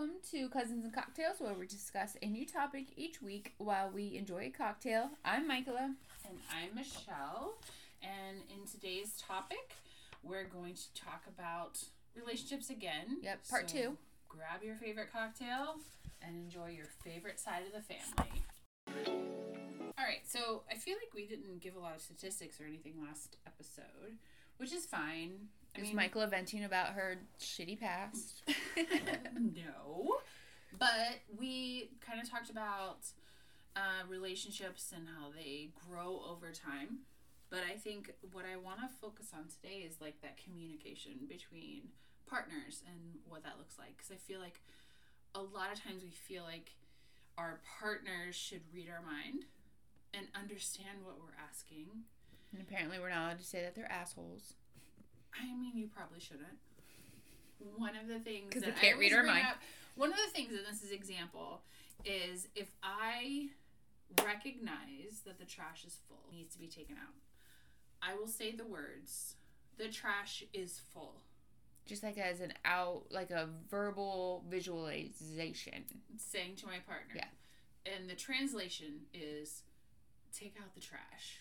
welcome to Cousins and Cocktails, where we discuss a new topic each week while we enjoy a cocktail. I'm Michaela. And I'm Michelle. And in today's topic, we're going to talk about relationships again. Yep, part So two. Grab your favorite cocktail and enjoy your favorite side of the family. All right, so I feel like we didn't give a lot of statistics or anything last episode, which is fine. I Is Michaela venting about her shitty past? no. But we kind of talked about uh, relationships and how they grow over time. But I think what I want to focus on today is like that communication between partners and what that looks like. Because I feel like a lot of times we feel like our partners should read our mind and understand what we're asking. and apparently, we're not allowed to say that they're assholes. I mean, you probably shouldn't. One of the things that they can't I read our mind. Up, one of the things in this is example is if I recognize that the trash is full, needs to be taken out. I will say the words, "The trash is full." Just like as an out, like a verbal visualization. Saying to my partner. Yeah. And the translation is, "Take out the trash."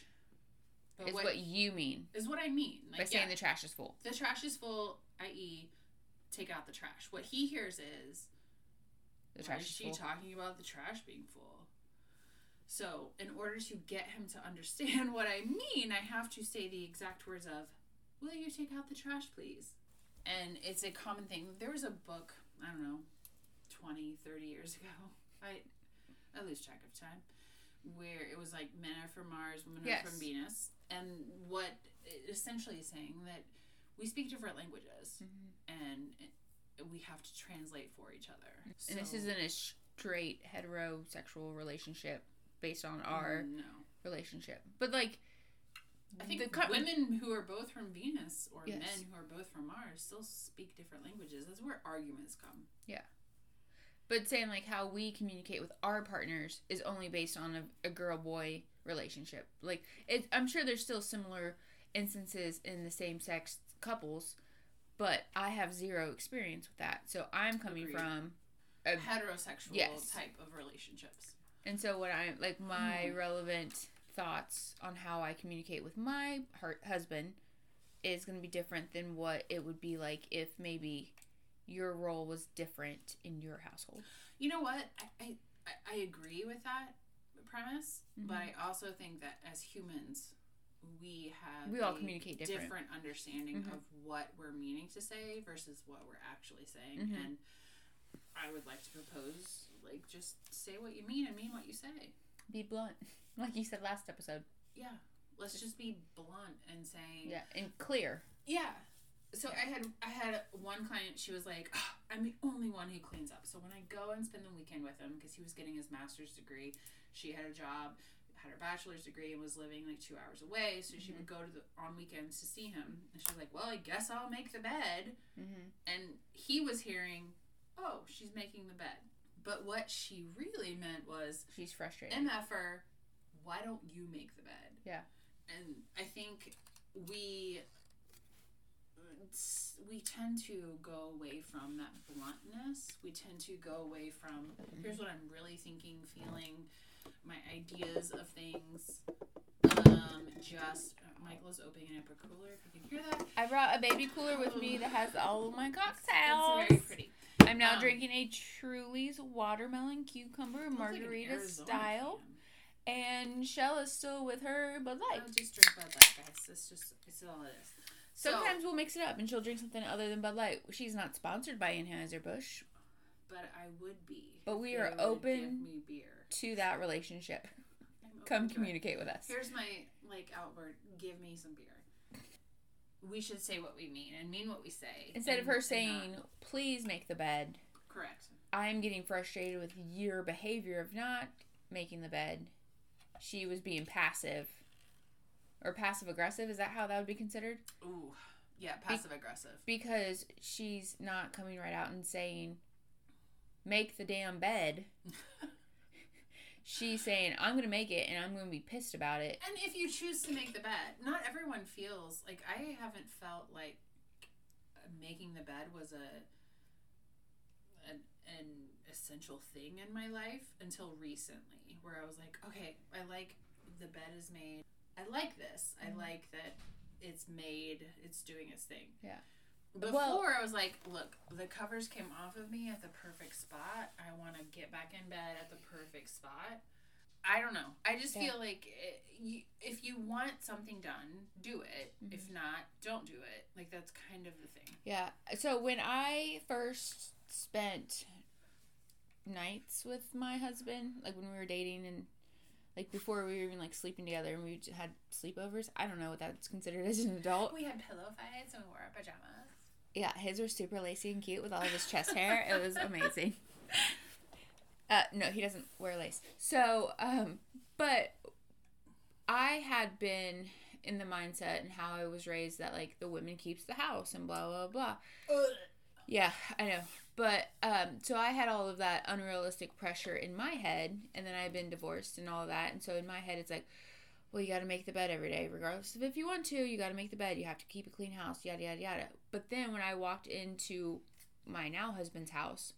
But Is what, you mean is what I mean. by Like, saying yeah. the trash is full. the trash is full, i.e., take out the trash. What he hears is The trash is is she full. talking about the trash being full? So, in order to get him to understand what I mean, I have to say the exact words of, "Will you take out the trash, please?" And it's a common thing. There was a book, I don't know, 20, 30 years ago. I I lose track of time. Where it was like men are from Mars, women Yes. are from Venus, and what essentially is saying that we speak different languages, Mhm. and we have to translate for each other. And this isn't a straight heterosexual relationship based on our no. relationship. But like, I think the co- women who are both from Venus or Yes. men who are both from Mars still speak different languages. That's where arguments come. But saying like how we communicate with our partners is only based on a, a girl boy relationship. Like, it, I'm sure there's still similar instances in the same sex couples, but I have zero experience with that. So I'm coming Agreed. from a Heterosexual yes. type of relationships. And so what I'm like my Hmm. relevant thoughts on how I communicate with my husband is going to be different than what it would be like if maybe your role was different in your household. You know what? I, I, I- agree with that premise, but Mhm. I also think that as humans, we have We all a communicate different. understanding Mhm. of what we're meaning to say versus what we're actually saying. Mhm. And I would like to propose, like, just say what you mean and mean what you say. Be blunt, like you said last episode. Yeah. Let's just be blunt and saying Yeah, and clear. Yeah. So I had I had one client. She was like, "Ah, "I'm the only one who cleans up." So when I go and spend the weekend with him, because he was getting his master's degree, she had a job, had her bachelor's degree, and was living like two hours away. So she would go to the on weekends to see him, and she was like, "Well, I guess I'll make the bed." Mm-hmm. And he was hearing, "Oh, she's making the bed," but what she really meant was, She's frustrated. MFer, why don't you make the bed? Yeah. And I think we we tend to go away from that bluntness. We tend to go away from here's what I'm really thinking, feeling, my ideas of things. Um, just Michaela is opening up a cooler. If you can hear that, I brought a baby cooler with me that has all of my cocktails. That's very pretty. I'm now Um, drinking a Truly's watermelon cucumber Looks like an margarita style, can. and Shell is still with her Bud Light. Oh, just drink Bud Light, guys. It's just it's all it is. So- Sometimes we'll mix it up, and she'll drink something other than Bud Light. She's not sponsored by Anheuser Busch but I would be. But we are open to that relationship. Come to it. communicate with us. Here's my like outward. Give me some beer. We should say what we mean and mean what we say. Instead of her saying, not- "Please make the bed," correct. I'm getting frustrated with your behavior of not making the bed. She was being passive. Or passive aggressive, is that how that would be considered? Ooh, yeah, passive aggressive. Because she's not coming right out and saying, make the damn bed. She's saying, I'm going to make it and I'm going to be pissed about it. And if you choose to make the bed, not everyone feels like I haven't felt like making the bed was a an, an essential thing in my life until recently, where I was like, okay, I like the bed is made. I like this. I Mhm. like that it's made. It's doing its thing. Yeah. Before Well- I was like, look, the covers came off of me at the perfect spot. I want to get back in bed at the perfect spot. I don't know. I just Yeah. feel like it, you, if you want something done, do it. Mm-hmm. If not, don't do it. Like that's kind of the thing. Yeah. So when I first spent nights with my husband, like when we were dating and like before we were even like sleeping together and we had sleepovers, I don't know what that's considered as an adult. We had pillow fights and we wore our pajamas. Yeah, his were super lacy and cute with all of his chest hair. It was amazing. Uh, no, he doesn't wear lace. So, um, but I had been in the mindset and how I was raised that like the woman keeps the house and blah blah blah. Yeah, I know. But um so I had all of that unrealistic pressure in my head and then I've been divorced and all that. And so in my head it's like, well, you got to make the bed every day regardless of if you want to. You got to make the bed. You have to keep a clean house, yada yada yada. But then when I walked into my now husband's house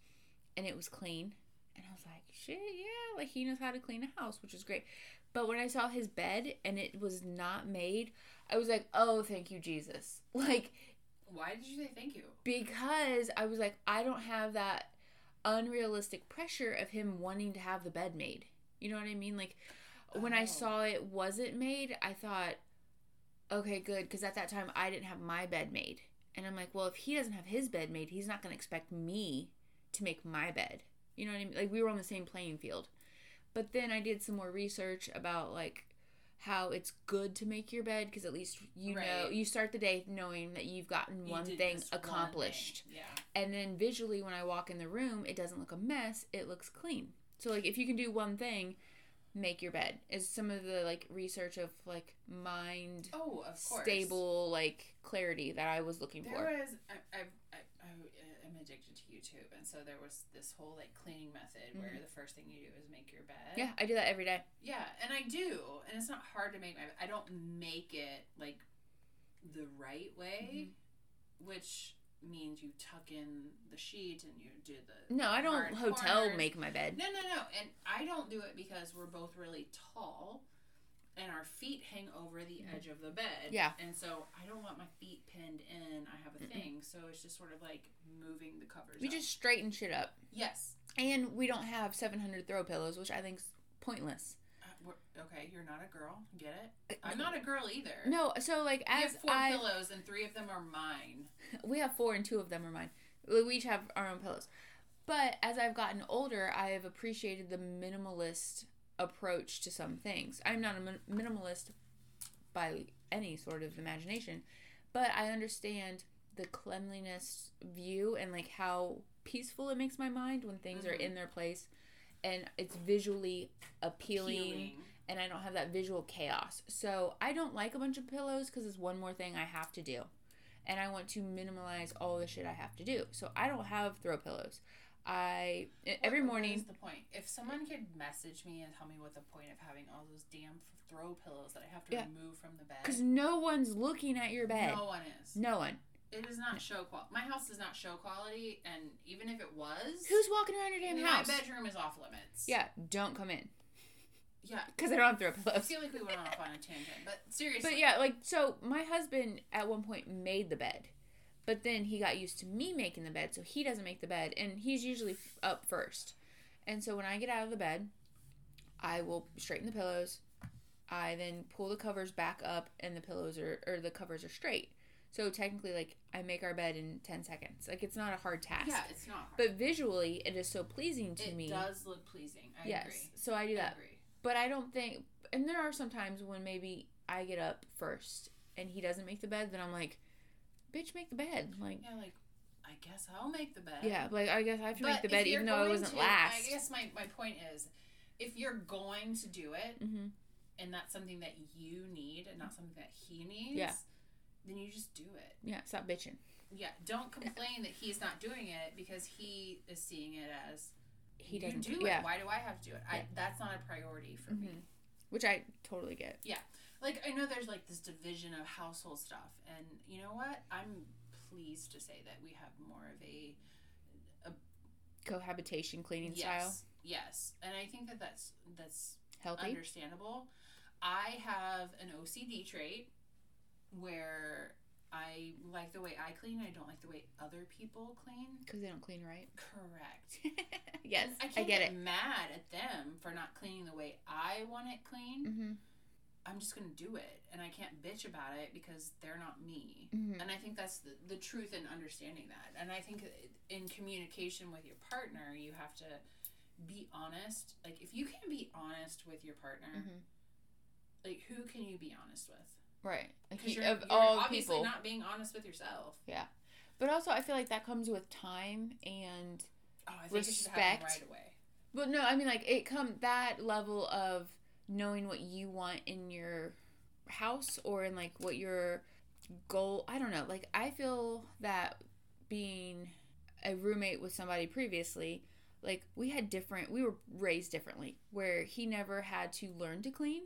and it was clean and I was like, shit, yeah, like he knows how to clean a house, which is great. But when I saw his bed and it was not made, I was like, oh, thank you, Jesus. Like, Why did you say thank you? because I was like, I don't have that unrealistic pressure of him wanting to have the bed made. You know what I mean? Like when I Oh. saw it wasn't made, I thought, okay, good, because at that time I didn't have my bed made, and I'm like, well, if he doesn't have his bed made, he's not gonna expect me to make my bed. You know what I mean? Like we were on the same playing field. But then I did some more research about like how it's good to make your bed because at least you know you start the day knowing that you've gotten You one thing this one accomplished. thing. Yeah. And then visually, when I walk in the room, it doesn't look a mess. It looks clean. So like, if you can do one thing, make your bed. Is some of the like research of like mind Oh, of course. stable like clarity that I was looking There for. was I, I, I, I am addicted to YouTube, and so there was this whole like cleaning method where the first thing you do is make your bed. Mm-hmm. Yeah, I do that every day. Yeah, and I do, and it's not hard to make my. I don't make it like the right way, Mm-hmm. which means you tuck in the sheet and you do the. No, I don't hotel corners. make my bed. No, no, no, and I don't do it because we're both really tall. And our feet hang over the edge of the bed. Mm-hmm. Yeah. And so I don't want my feet pinned in. I have a thing. So it's just sort of like moving the covers. We up. just straighten shit up, Yes. and we don't have 700 throw pillows, which I think's pointless. Uh, okay, you're not a girl. Get it? I'm not a girl either. No, so like I as have four I pillows and three of them are mine. we have four and two of them are mine. We each have our own pillows. But as I've gotten older, I have appreciated the minimalist approach to some things. I'm not a min- minimalist by any sort of imagination, but I understand the cleanliness view and like how peaceful it makes my mind when things are Mhm. in their place and it's visually appealing Healing. and I don't have that visual chaos. So I don't like a bunch of pillows because it's one more thing I have to do. And I want to minimize all the shit I have to do. So I don't have throw pillows. I every What- What morning is the point? If someone could message me and tell me what the point of having all those damn throw pillows that I have to Yeah. remove from the bed. because no one's looking at your bed. No one is. No one. It is not show quality. My house is not show quality, and even if it was, Who's walking around your damn my house? My bedroom is off limits. Yeah, don't come in Yeah. because I don't have throw pillows. I feel like we went off on a tangent, but seriously. But yeah, like so my husband at one point made the bed. But then he got used to me making the bed, so he doesn't make the bed and he's usually up first. And so when I get out of the bed, I will straighten the pillows. I then pull the covers back up and the pillows are or the covers are straight. So technically like I make our bed in 10 seconds. Like it's not a hard task. Yeah, it's not hard. But visually it is so pleasing to it me. It does look pleasing. I yes. agree. So I do I that. agree. But I don't think, and there are some times when maybe I get up first and he doesn't make the bed, then I'm like, bitch, make the bed. Like, Yeah, like I guess I'll make the bed. yeah, like I guess I have to make the bed even though I going wasn't to- last. I guess my, my point is, if you're going to do it hmm and that's something that you need and not something that he needs, Yeah. then you just do it. Yeah, stop bitching. Yeah, don't complain that he's not doing it because he is seeing it as He doesn't. do yeah, it. Why do I have to do it? Yeah. I that's not a priority for me. Mhm. which I totally get. Like I know there's like this division of household stuff, and you know what? I'm pleased to say that we have more of a, a cohabitation cleaning style. yes, yes, and I think that that's that's Healthy. understandable. I have an OCD trait where I like the way I clean. I don't like the way other people clean. Because they don't clean right. Correct. yes, I I, can't get it. mad at them for not cleaning the way I want it clean. Mm-hmm. I'm just gonna do it, and I can't bitch about it because they're not me. Mm-hmm. And I think that's the, the truth in understanding that. And I think in communication with your partner, you have to be honest. Like, if you can't be honest with your partner, Mhm. like, who can you be honest with? Right. Like Because you, you're, of you're all obviously people. not being honest with yourself. Yeah. But also, I feel like that comes with time and. Oh, I think it should happen Respect. right away. But no, I mean, like, it come that level of knowing what you want in your house or in, like, what your goal. I don't know. Like, I feel that being a roommate with somebody previously, like, we had different, we were raised differently, where he never had to learn to clean.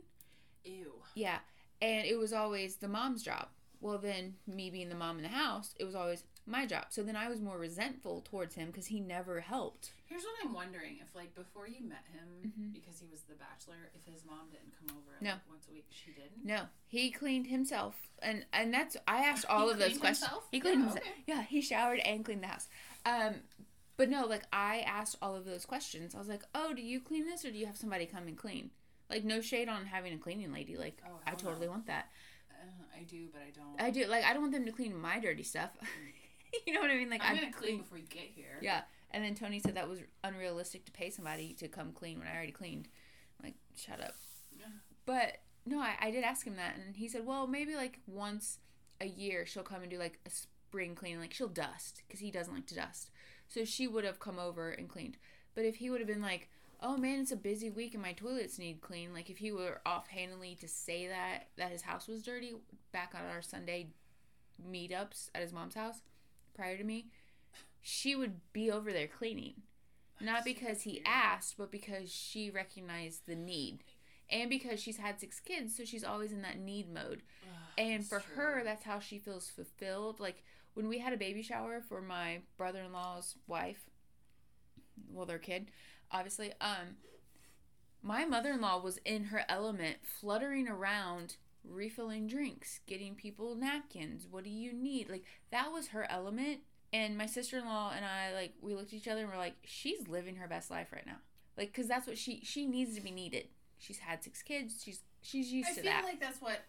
Ew. Yeah. And it was always the mom's job. Well, then, me being the mom in the house, it was always my job. So then I was more resentful towards him because he never helped. Here's what I'm wondering: if, like, before you met him, Mhm. because he was the bachelor, if his mom didn't come over No. like, once a week, she didn't. No, he cleaned himself, and and that's I asked all of those questions. himself? He cleaned Yeah, himself. okay. Yeah, he showered and cleaned the house. Um, but no, like I asked all of those questions. I was like, "Oh, do you clean this, or do you have somebody come and clean?" Like no shade on having a cleaning lady. Like Oh, I totally no. want that. Uh, I do, but I don't. I do. Like I don't want them to clean my dirty stuff. you know what I mean? Like I'm I gonna clean before you get here. Yeah. And then Tony said that was unrealistic to pay somebody to come clean when I already cleaned. I'm like, shut up. Yeah. But no, I, I did ask him that, and he said, well, maybe like once a year she'll come and do like a spring clean. Like she'll dust because he doesn't like to dust. So she would have come over and cleaned. But if he would have been like, oh man, it's a busy week and my toilets need clean, like if he were offhandedly to say that that his house was dirty back on our Sunday meetups at his mom's house prior to me, she would be over there cleaning. Not because he asked, but because she recognized the need. And because she's had six kids, so she's always in that need mode. And for her, that's how she feels fulfilled. Like when we had a baby shower for my brother in law's wife, well, their kid, obviously, um, my mother in law was in her element, fluttering around, refilling drinks, getting people napkins. What do you need? Like that was her element. And my sister in law and I, like, we looked at each other and we're like, she's living her best life right now. Like, cause that's what she she needs to be needed. She's had six kids. She's she's used I to feel like that's what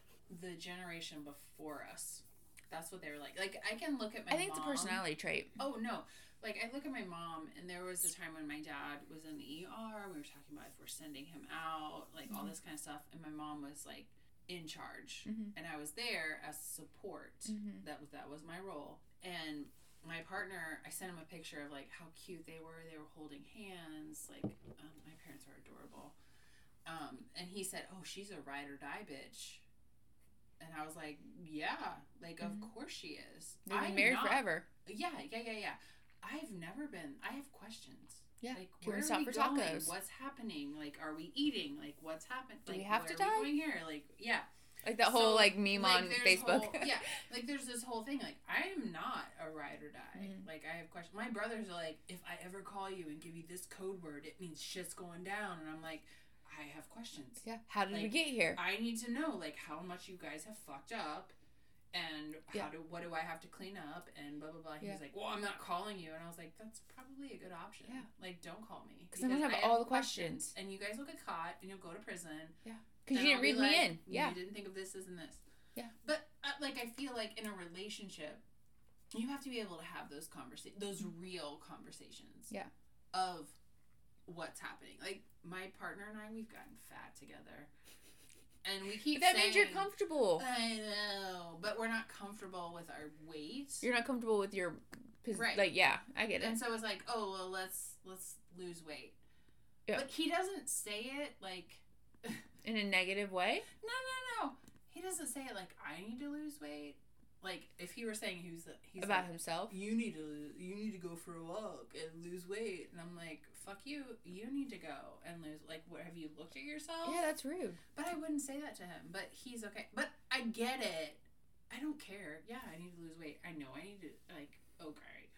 the generation before us. That's what they were like. Like I can look at my. I think it's a personality trait. Oh no! Like I look at my mom, and there was a time when my dad was in the ER. We were talking about if we're sending him out, like all Mhm. this kind of stuff, and my mom was like in charge, Mhm. and I was there as support. Mhm. That was that was my role, and my partner, I sent him a picture of like how cute they were. They were holding hands. Like um, my parents are adorable. Um, and he said, "Oh, she's a ride or die bitch." And I was like, "Yeah, like of Mhm. course she is. They've been married not- forever. Yeah, yeah, yeah, yeah. I've never been. I have questions. Yeah. Like, Can we where stop are we for going? tacos? What's happening? Like, are we eating? Like, what's happening? Do like, we have where to die? going here? Like, yeah. Like that whole So, like meme like, on Facebook. whole- yeah, like there's this whole thing. Like, I am not a ride or die. Mhm. Like, I have questions. My brothers are like, if I ever call you and give you this code word, it means shit's going down. And I'm like, I have questions. yeah. How did we get here? I need to know like how much you guys have fucked up and Yeah. how do what do I have to clean up and blah blah blah. He Yeah. was like, Well, I'm not calling you and I was like, That's probably a good option. Yeah. Like don't call me. 'Cause I'm gonna because have I all the questions. And you guys will get caught and you'll go to prison. Yeah, because you didn't I'll be read me like, in. Yeah. You didn't think of this, this, and this. Yeah. But uh, like I feel like in a relationship, you have to be able to have those conversa- those real conversations. Yeah. Of what's happening. Like my partner and I, we've gotten fat together, and we keep that saying, means you're comfortable. I know, but we're not comfortable with our weight. You're not comfortable with your. Right. Like yeah, I get it. and so it's like, oh well, let's let's lose weight. Yeah. But he doesn't say it like In a negative way. No, no, no. He doesn't say it like I need to lose weight. Like if he were saying he was, he's about like, himself. you need to you need to go for a walk and lose weight, and I'm like, fuck you. You need to go and lose. Like, what have you looked at yourself? Yeah, that's rude. But I wouldn't say that to him. But he's okay. But I get it. I don't care. Yeah, I need to lose weight. I know I need to like okay,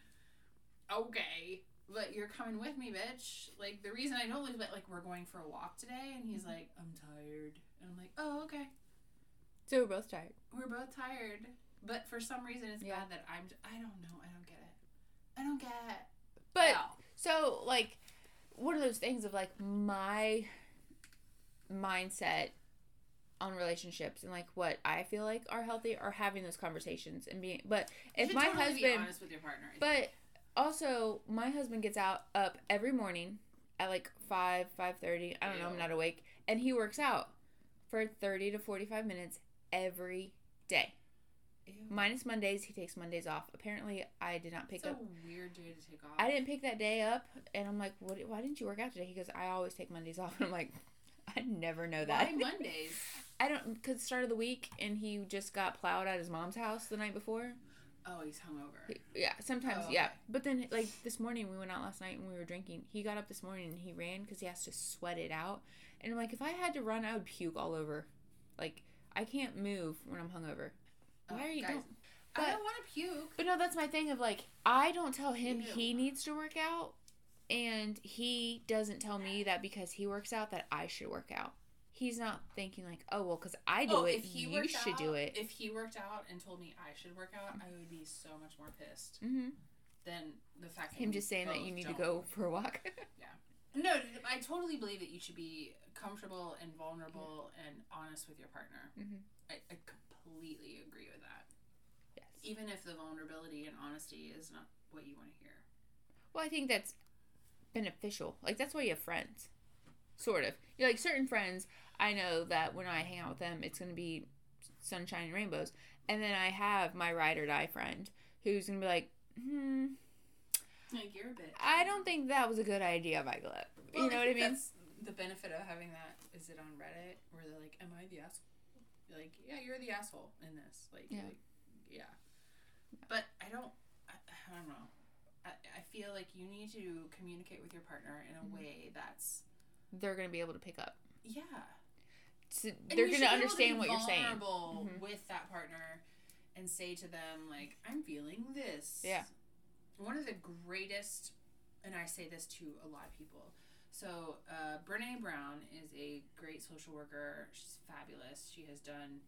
okay. but you're coming with me, bitch. Like the reason I don't leave, but like we're going for a walk today, and he's Mm-hmm. like, I'm tired, and I'm like, oh okay, So we're both tired. we're both tired, but for some reason it's Yeah. bad that I'm. I don't know. I don't get it. I don't get it. But Wow. so like one of those things of like my mindset on relationships and like what I feel like are healthy are having those conversations and being but if my totally be husband honest with your partner. But also my husband gets out up every morning at like 5 5.30 i don't know i'm not awake and he works out for 30 to 45 minutes every day Ew. minus mondays he takes mondays off apparently i did not pick it's up weird day to take off. i didn't pick that day up and i'm like what, why didn't you work out today he goes i always take mondays off and i'm like i never know that Why Mondays? i don't because start of the week and he just got plowed at his mom's house the night before Oh, he's hungover. Yeah, sometimes, Oh, yeah. okay. But then, like this morning, we went out last night and we were drinking. He got up this morning and he ran because he has to sweat it out. And I'm like, if I had to run, I would puke all over. Like, I can't move when I'm hungover. Why Oh, are you guys, don't? I don't want to puke. But no, that's my thing of like, I don't tell him he needs to work out, and he doesn't tell me that because he works out that I should work out. He's not thinking like, oh well, because I do oh, it, if he you should out, do it. If he worked out and told me I should work out, I would be so much more pissed hmm than the fact that Him just saying that you need don't. to go for a walk. Yeah. No, I totally believe that you should be comfortable and vulnerable and honest with your partner. Mhm. I, I completely agree with that. yes. Even if the vulnerability and honesty is not what you want to hear. Well, I think that's beneficial. Like that's why you have friends, sort of. You like certain friends. I know that when I hang out with them, it's gonna be sunshine and rainbows, and then I have my ride or die friend who's gonna be like, hmm, Like you're a bit. I don't think that was a good idea, Violet. Well, you know what I mean? The benefit of having that is it on Reddit where they're like, "Am I the asshole?" Like, yeah, you're the asshole in this. Like, Yeah. like, yeah. But I don't. I, I don't know. I, I feel like you need to communicate with your partner in a Mhm. way that's They're gonna be able to pick up. yeah. So they're gonna to understand what you're saying. Mhm. with that partner and say to them like, "I'm feeling this." Yeah. One of the greatest, and I say this to a lot of people. So, uh, Brene Brown is a great social worker. She's fabulous. She has done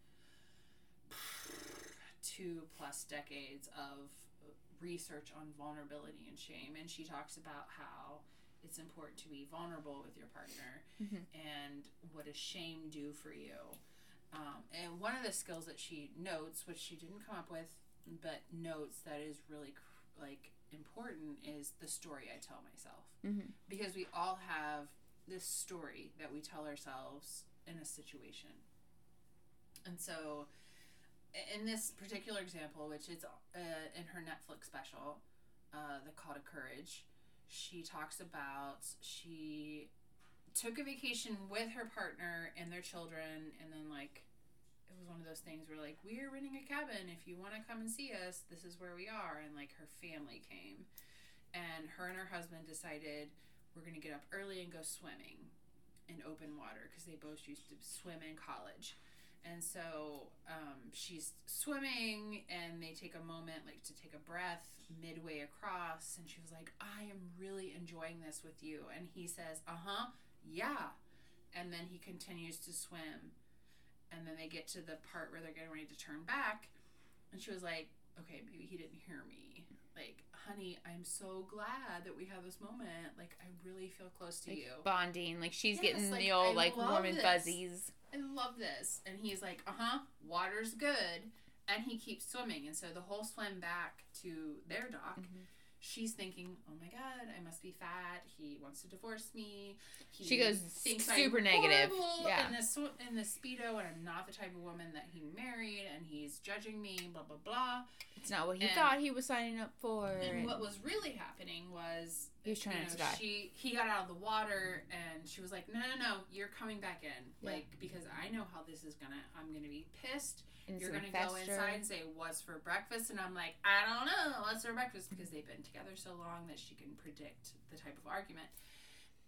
two plus decades of research on vulnerability and shame, and she talks about how it's important to be vulnerable with your partner Mhm. and what does shame do for you. Um, and one of the skills that she notes, which she didn't come up with, but notes that is really like important, is the story I tell myself Mhm. because we all have this story that we tell ourselves in a situation. And so, in this particular example, which is uh, in her Netflix special, uh, The Call to Courage, she talks about she took a vacation with her partner and their children, and then, like, it was one of those things where, like, we're renting a cabin. If you want to come and see us, this is where we are. And, like, her family came. And her and her husband decided we're going to get up early and go swimming in open water because they both used to swim in college. And so um, she's swimming, and they take a moment, like, to take a breath midway across. And she was like, I am really enjoying this with you. And he says, Uh huh, yeah. And then he continues to swim. And then they get to the part where they're getting ready to turn back. And she was like, Okay, maybe he didn't hear me. Like, honey, I'm so glad that we have this moment. Like, I really feel close to Like you. bonding, like she's Yes, getting like, the old I like warm and fuzzies. I love this. And he's like, uh huh, water's good. And he keeps swimming. And so the whole swim back to their dock, Mhm. She's thinking, oh my God, I must be fat. He wants to divorce me. He She goes super I'm negative. Yeah. In the, in the Speedo, and I'm not the type of woman that he married. And he's judging me, blah, blah, blah. It's not what he And- thought he was signing up for. And and- what was really happening was He was trying you know, to die. She he got out of the water and she was like, No no no, you're coming back in. Yeah. Like because I know how this is gonna I'm gonna be pissed. and you're gonna gonna go inside and say, What's for breakfast? And I'm like, I don't know, what's for breakfast because they've been together so long that she can predict the type of argument.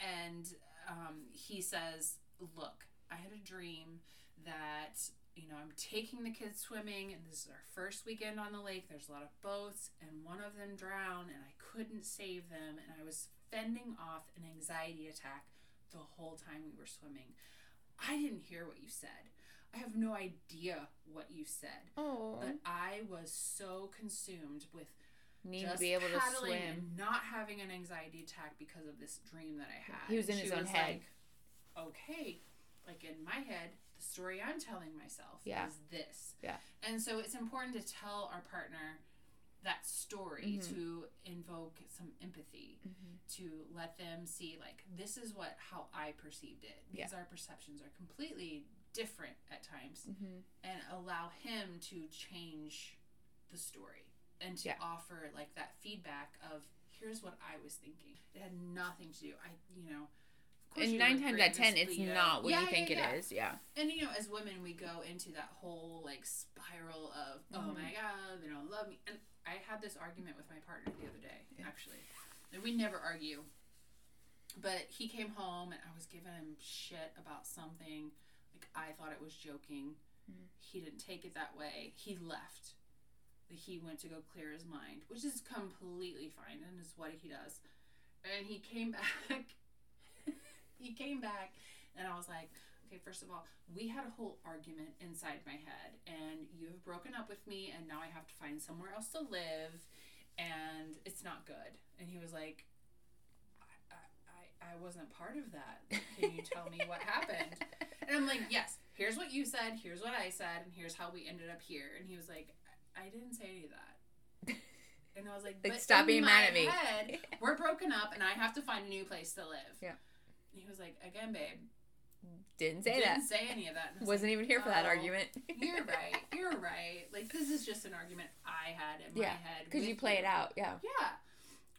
And um, he says, Look, I had a dream that you know, I'm taking the kids swimming, and this is our first weekend on the lake. There's a lot of boats, and one of them drowned, and I couldn't save them, and I was fending off an anxiety attack the whole time we were swimming. I didn't hear what you said. I have no idea what you said, Oh, but I was so consumed with need just to be able to swim. and not having an anxiety attack because of this dream that I had. He was in And his she own head. Like, okay, like in my head, story I'm telling myself Yeah. is this. Yeah. And so it's important to tell our partner that story Mhm. to invoke some empathy Mhm. to let them see like this is what how I perceived it because our perceptions are completely different at times Mhm. and allow him to change the story and to Yeah. offer like that feedback of here's what I was thinking. It had nothing to do. I you know. Of course And nine times out of ten, it's week. not what Yeah, you yeah, think yeah. it is. Yeah. And you know, as women, we go into that whole like spiral of, oh Mhm. my god, they don't love me. And I had this argument with my partner the other day, Yeah. actually, and we never argue. But he came home and I was giving him shit about something. Like I thought it was joking. Mhm. He didn't take it that way. He left. Like, He went to go clear his mind, which is completely fine and is what he does. And he came back. He came back, and I was like, okay, first of all, we had a whole argument inside my head, and you have broken up with me, and now I have to find somewhere else to live, and it's not good. And he was like, I, I, I wasn't part of that. Can you tell me what happened? And I'm like, yes, here's what you said, here's what I said, and here's how we ended up here. And he was like, I didn't say any of that. And I was like, Like, but stop in being mad at me. Head, we're broken up, and I have to find a new place to live. Yeah. And he was like, again, babe, Didn't say that. didn't say any of that. And was Wasn't even here for that "Oh, argument. You're right. You're right. Like this is just an argument I had in Yeah, my head. Because you play it out. Yeah. Yeah.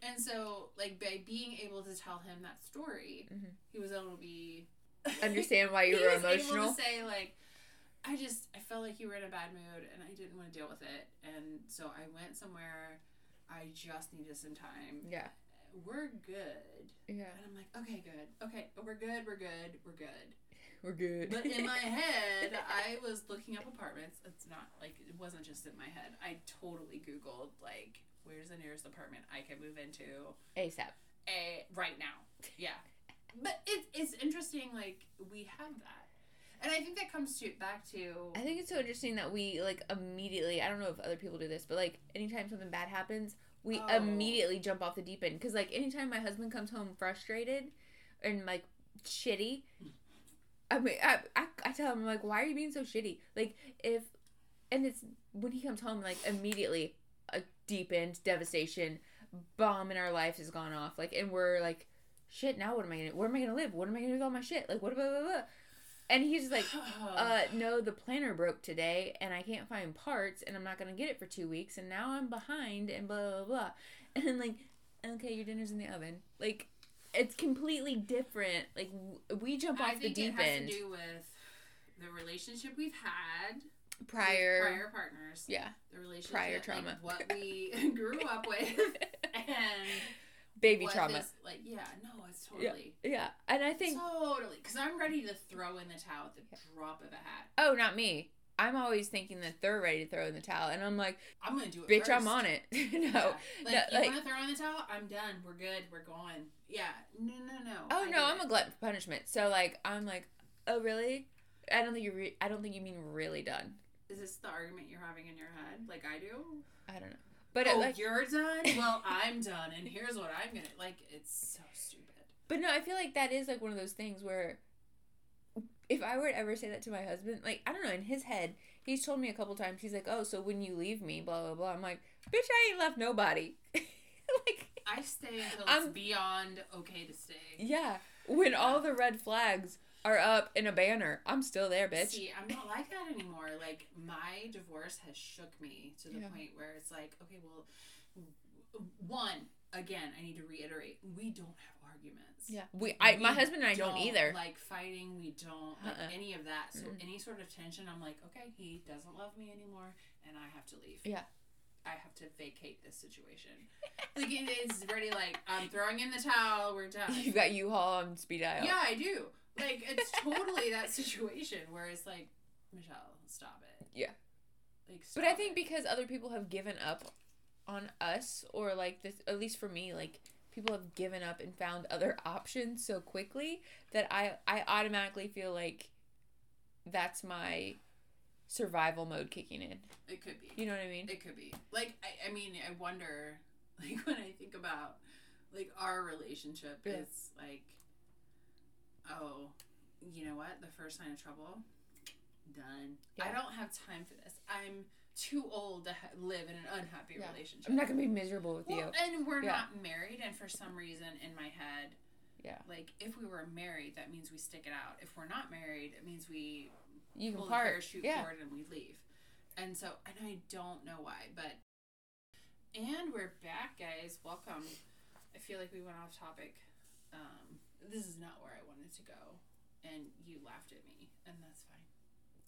And so, like, by being able to tell him that story, Mhm. he was able to be Understand why you he were was emotional. Able to say like, I just I felt like you were in a bad mood and I didn't want to deal with it, and so I went somewhere. I just needed some time. Yeah. We're good. Yeah. And I'm like, okay, good. Okay, we're good. We're good. We're good. We're good. But in my head, I was looking up apartments. It's not like it wasn't just in my head. I totally Googled like where's the nearest apartment I can move into ASAP. a right now. Yeah, but it, it's interesting. Like we have that, and I think that comes to back to I think it's so interesting that we like immediately. I don't know if other people do this, but like anytime something bad happens, we Oh. immediately jump off the deep end. Because like anytime my husband comes home frustrated and like shitty, I mean, I, I I tell him like, why are you being so shitty? Like if, and it's when he comes home like immediately a deep end devastation, bomb in our life has gone off. Like and we're like, shit. Now what am I gonna? Where am I gonna live? What am I gonna do with all my shit? Like what? Blah, blah, blah. And he's like, uh, no, the planner broke today and I can't find parts and I'm not going to get it for two weeks and now I'm behind and blah, blah, blah. And then, like, okay, your dinner's in the oven. Like, it's completely different. Like, we jump I off the think deep it has end to do with the relationship we've had prior. prior partners. Yeah. The relationship, Prior trauma. what we grew up with, and Baby trauma. this- like, yeah, no, totally. Yeah. And I think, Totally, because I'm ready to throw in the towel at the drop of a hat. oh, not me. I'm always thinking that they're ready to throw in the towel. And I'm like, I'm gonna do it. bitch, i I'm on it. no. Yeah. Like, no, you like- want to throw in the towel? I'm done. We're good. We're going. Yeah. No, no, no. Oh I no, I'm it. a glutton for punishment. So like, I'm like, oh really? I don't think you. Re- I don't think you mean really done. Is this the argument you're having in your head, like I do? I don't know. But oh, it, like, you're done. Well, I'm done, and here's what I'm gonna like. It's so stupid. But no, I feel like that is like one of those things where, if I were to ever say that to my husband, like I don't know, in his head, he's told me a couple times. He's like, oh, so when you leave me, blah blah blah. I'm like, bitch, I ain't left nobody. like, I stay until I'm- it's beyond okay to stay. yeah, when all the red flags are up in a banner, I'm still there, bitch. See, I'm not like that anymore. Like my divorce has shook me to the Yeah. point where it's like, okay, well, one again, I need to reiterate, we don't have arguments. yeah, we. I my husband and I don't, either. like fighting. We don't like Uh-uh. any of that. So Mm-mm. any sort of tension, I'm like, okay, he doesn't love me anymore, and I have to leave. Yeah. I have to vacate this situation. like it is already like I'm throwing in the towel. We're done. you got U-Haul on speed dial. Yeah, I do. Like it's totally that situation where it's like Michelle, stop it. Yeah. Like, But I think it. because other people have given up on us, or like this, at least for me, like people have given up and found other options so quickly that I I automatically feel like that's my survival mode kicking in. it could be. You know what I mean? It could be. Like, I, I mean, I wonder, like, when I think about, like, our relationship, Yeah. it's like, oh, you know what? The first sign of trouble, done. I don't have time for this. I'm too old to ha- live in an unhappy Yeah. relationship. I'm not gonna be miserable with you. well, and we're Yeah. not married, and for some reason in my head, Yeah. like, if we were married, that means we stick it out. If we're not married, it means we You can part. parachute Yeah. cord and we leave. And so, and I don't know why, but and we're back, guys. Welcome. I feel like we went off topic. Um, this is not where I wanted to go, and you laughed at me, and that's fine.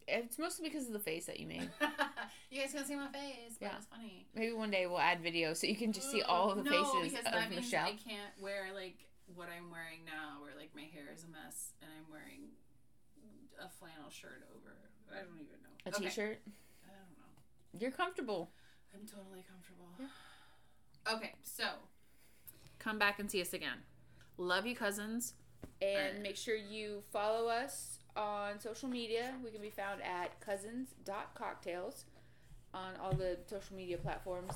It's mostly because of the face that you made. you guys can't see my face, Yeah. it's funny. Maybe one day we'll add video so you can just see all the no, faces because of that means Michelle. I can't wear like what I'm wearing now, where like my hair is a mess, and I'm wearing a flannel shirt over. I don't even know. A Okay. t-shirt. I don't know. You're comfortable. I'm totally comfortable. Yeah. Okay, so come back and see us again. Love you, cousins. And Uh, make sure you follow us on social media. We can be found at cousins.cocktails on all the social media platforms.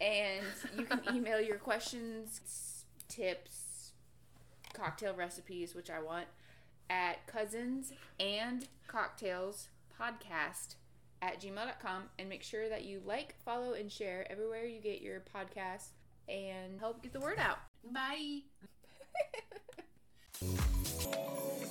And you can email your questions, tips, cocktail recipes, which I want, at cousins and cocktails podcast at gmail.com. And make sure that you like, follow, and share everywhere you get your podcast and help get the word out. Bye.